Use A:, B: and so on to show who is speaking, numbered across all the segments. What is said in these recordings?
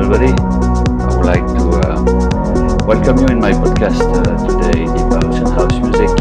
A: everybody. I would like to uh, welcome you in my podcast uh, today, Deep House and House Music.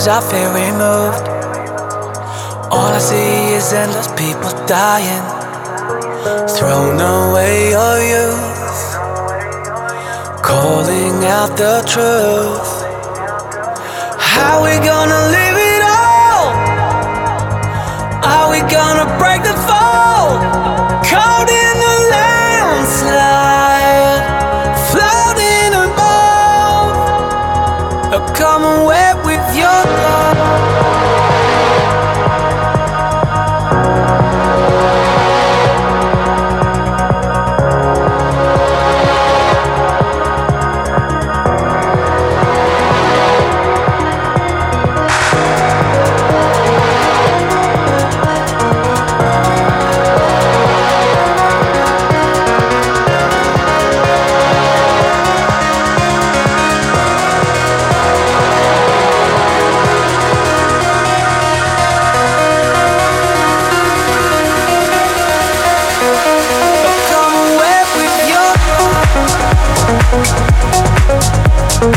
B: lives I feel removed. All I see is endless people dying, thrown away your youth, calling out the truth. How we gonna live it all? Are we gonna break the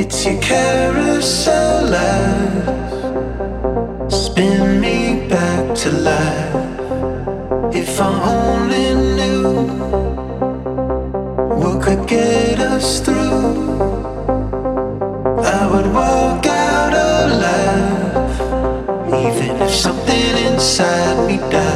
B: It's your carousel life. Spin me back to life. If I only knew what could get us through, I would walk out
C: alive.
A: Even if something inside
C: me
B: died.